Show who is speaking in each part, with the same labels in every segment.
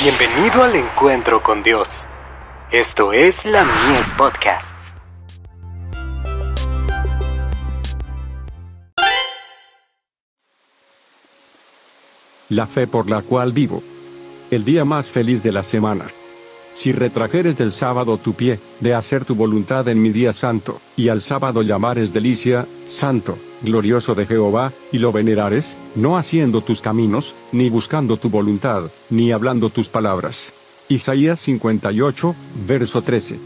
Speaker 1: Bienvenido al encuentro con Dios. Esto es la Mies Podcasts.
Speaker 2: La fe por la cual vivo. El día más feliz de la semana. Si retrajeres del sábado tu pie, de hacer tu voluntad en mi día santo, y al sábado llamares delicia, santo, glorioso de Jehová, y lo venerares, no haciendo tus caminos, ni buscando tu voluntad, ni hablando tus palabras. Isaías 58, verso 13.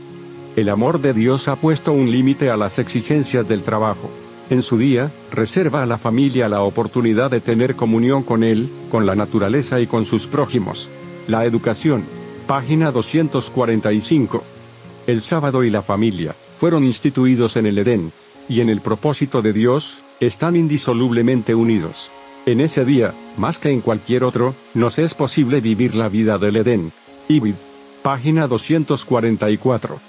Speaker 2: El amor de Dios ha puesto un límite a las exigencias del trabajo. En su día, reserva a la familia la oportunidad de tener comunión con Él, con la naturaleza y con sus prójimos. La educación, Página 245. El sábado y la familia fueron instituidos en el Edén, y en el propósito de Dios, están indisolublemente unidos. En ese día, más que en cualquier otro, nos es posible vivir la vida del Edén. Ibid. Página 244.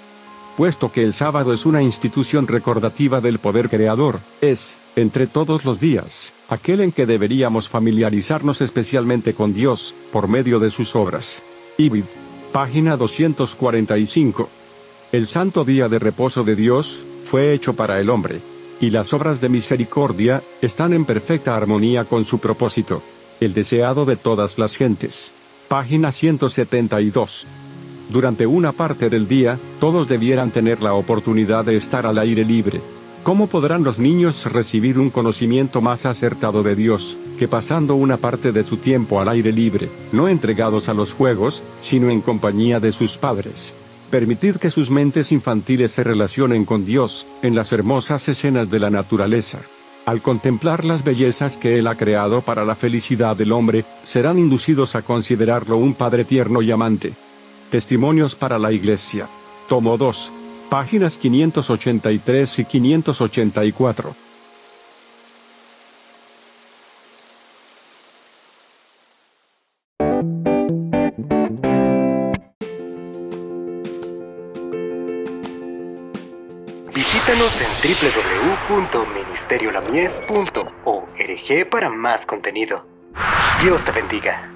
Speaker 2: Puesto que el sábado es una institución recordativa del poder creador, es, entre todos los días, aquel en que deberíamos familiarizarnos especialmente con Dios, por medio de sus obras. Ibid. Página 245. El santo día de reposo de Dios, fue hecho para el hombre. Y las obras de misericordia, están en perfecta armonía con su propósito. El deseado de todas las gentes. Página 172. Durante una parte del día, todos debieran tener la oportunidad de estar al aire libre, ¿Cómo podrán los niños recibir un conocimiento más acertado de Dios, que pasando una parte de su tiempo al aire libre, no entregados a los juegos, sino en compañía de sus padres? Permitid que sus mentes infantiles se relacionen con Dios, en las hermosas escenas de la naturaleza. Al contemplar las bellezas que Él ha creado para la felicidad del hombre, serán inducidos a considerarlo un Padre tierno y amante. Testimonios para la Iglesia. Tomo 2 páginas 583 y 584.
Speaker 1: Visítanos en www.ministeriolamies.org para más contenido. Dios te bendiga.